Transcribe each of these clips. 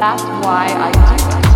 That's why I do it.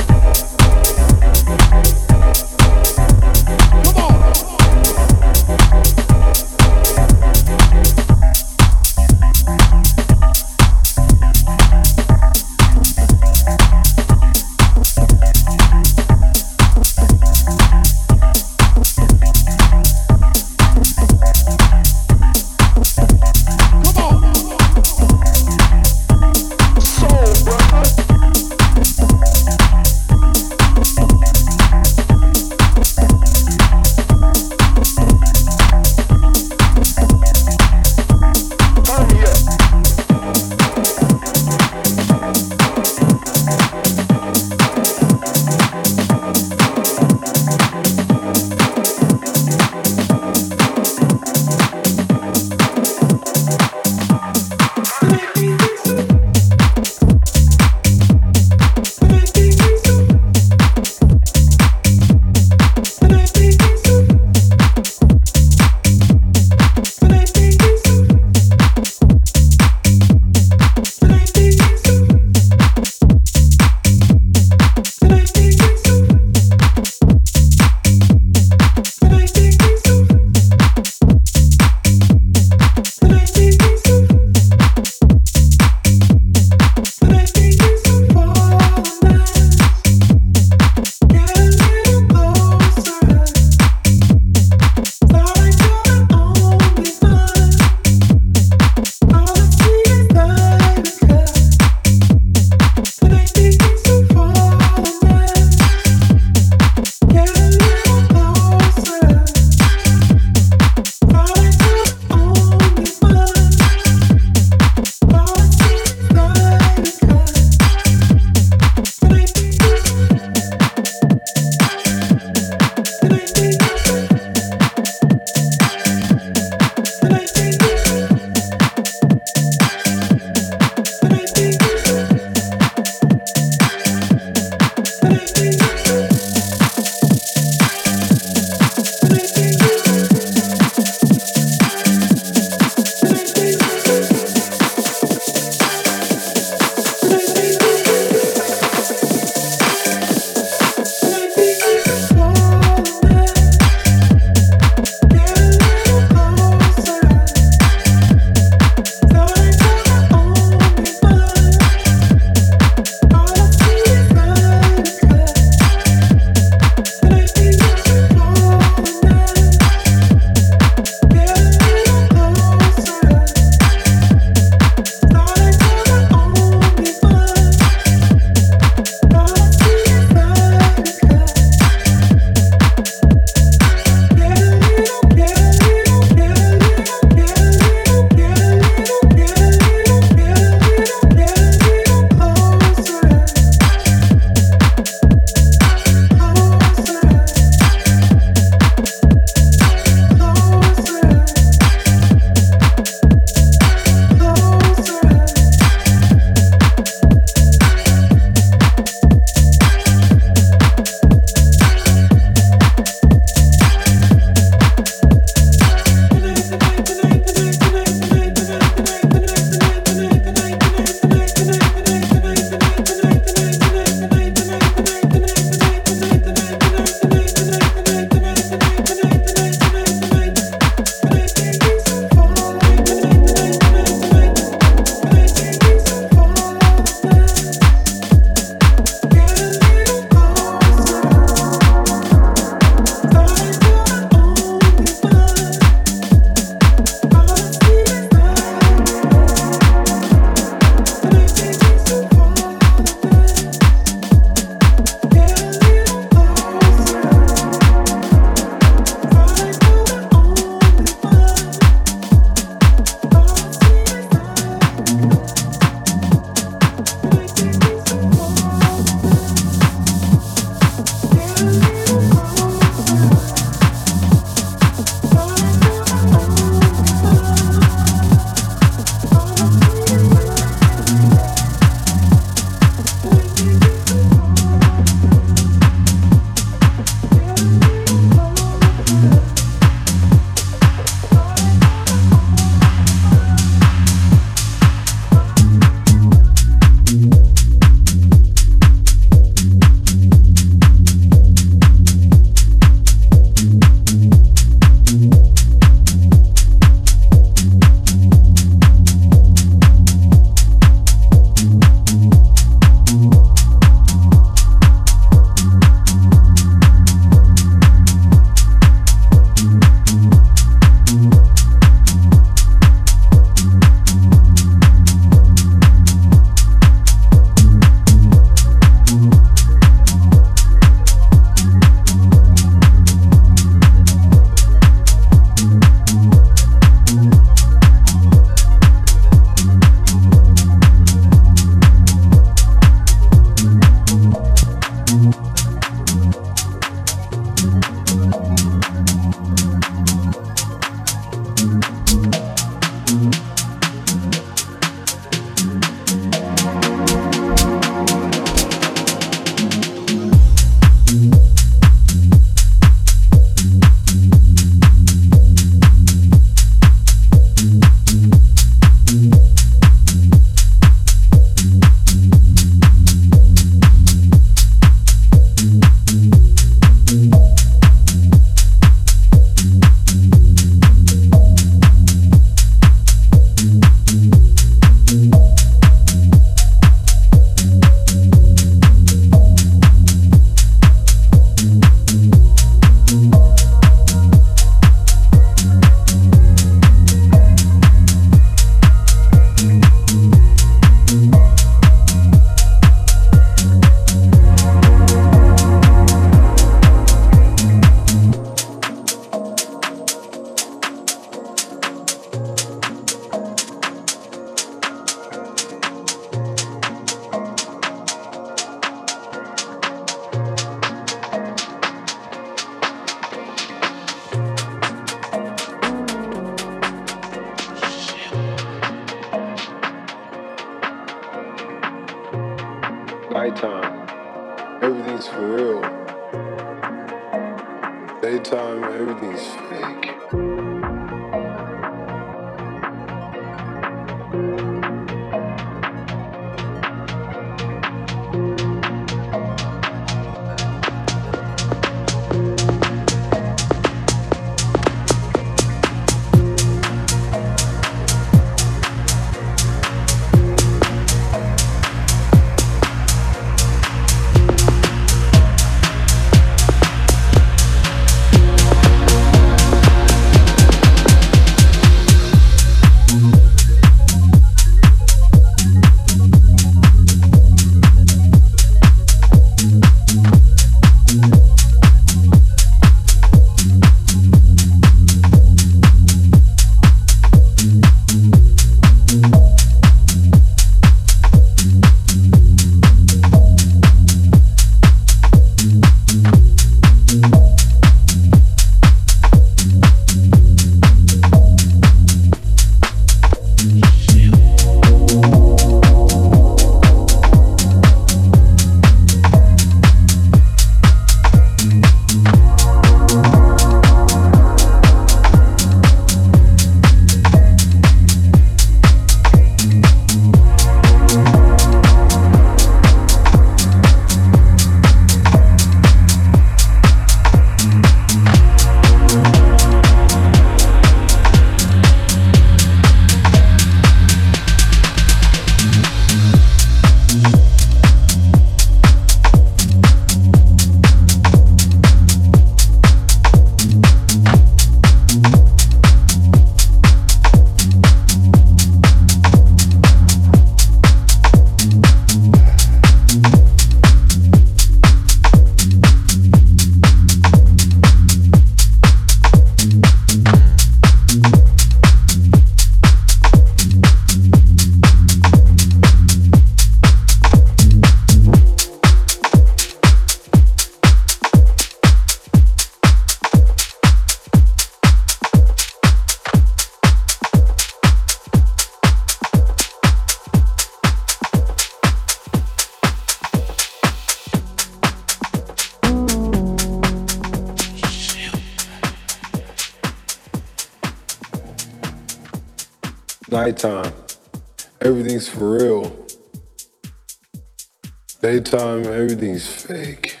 Fake.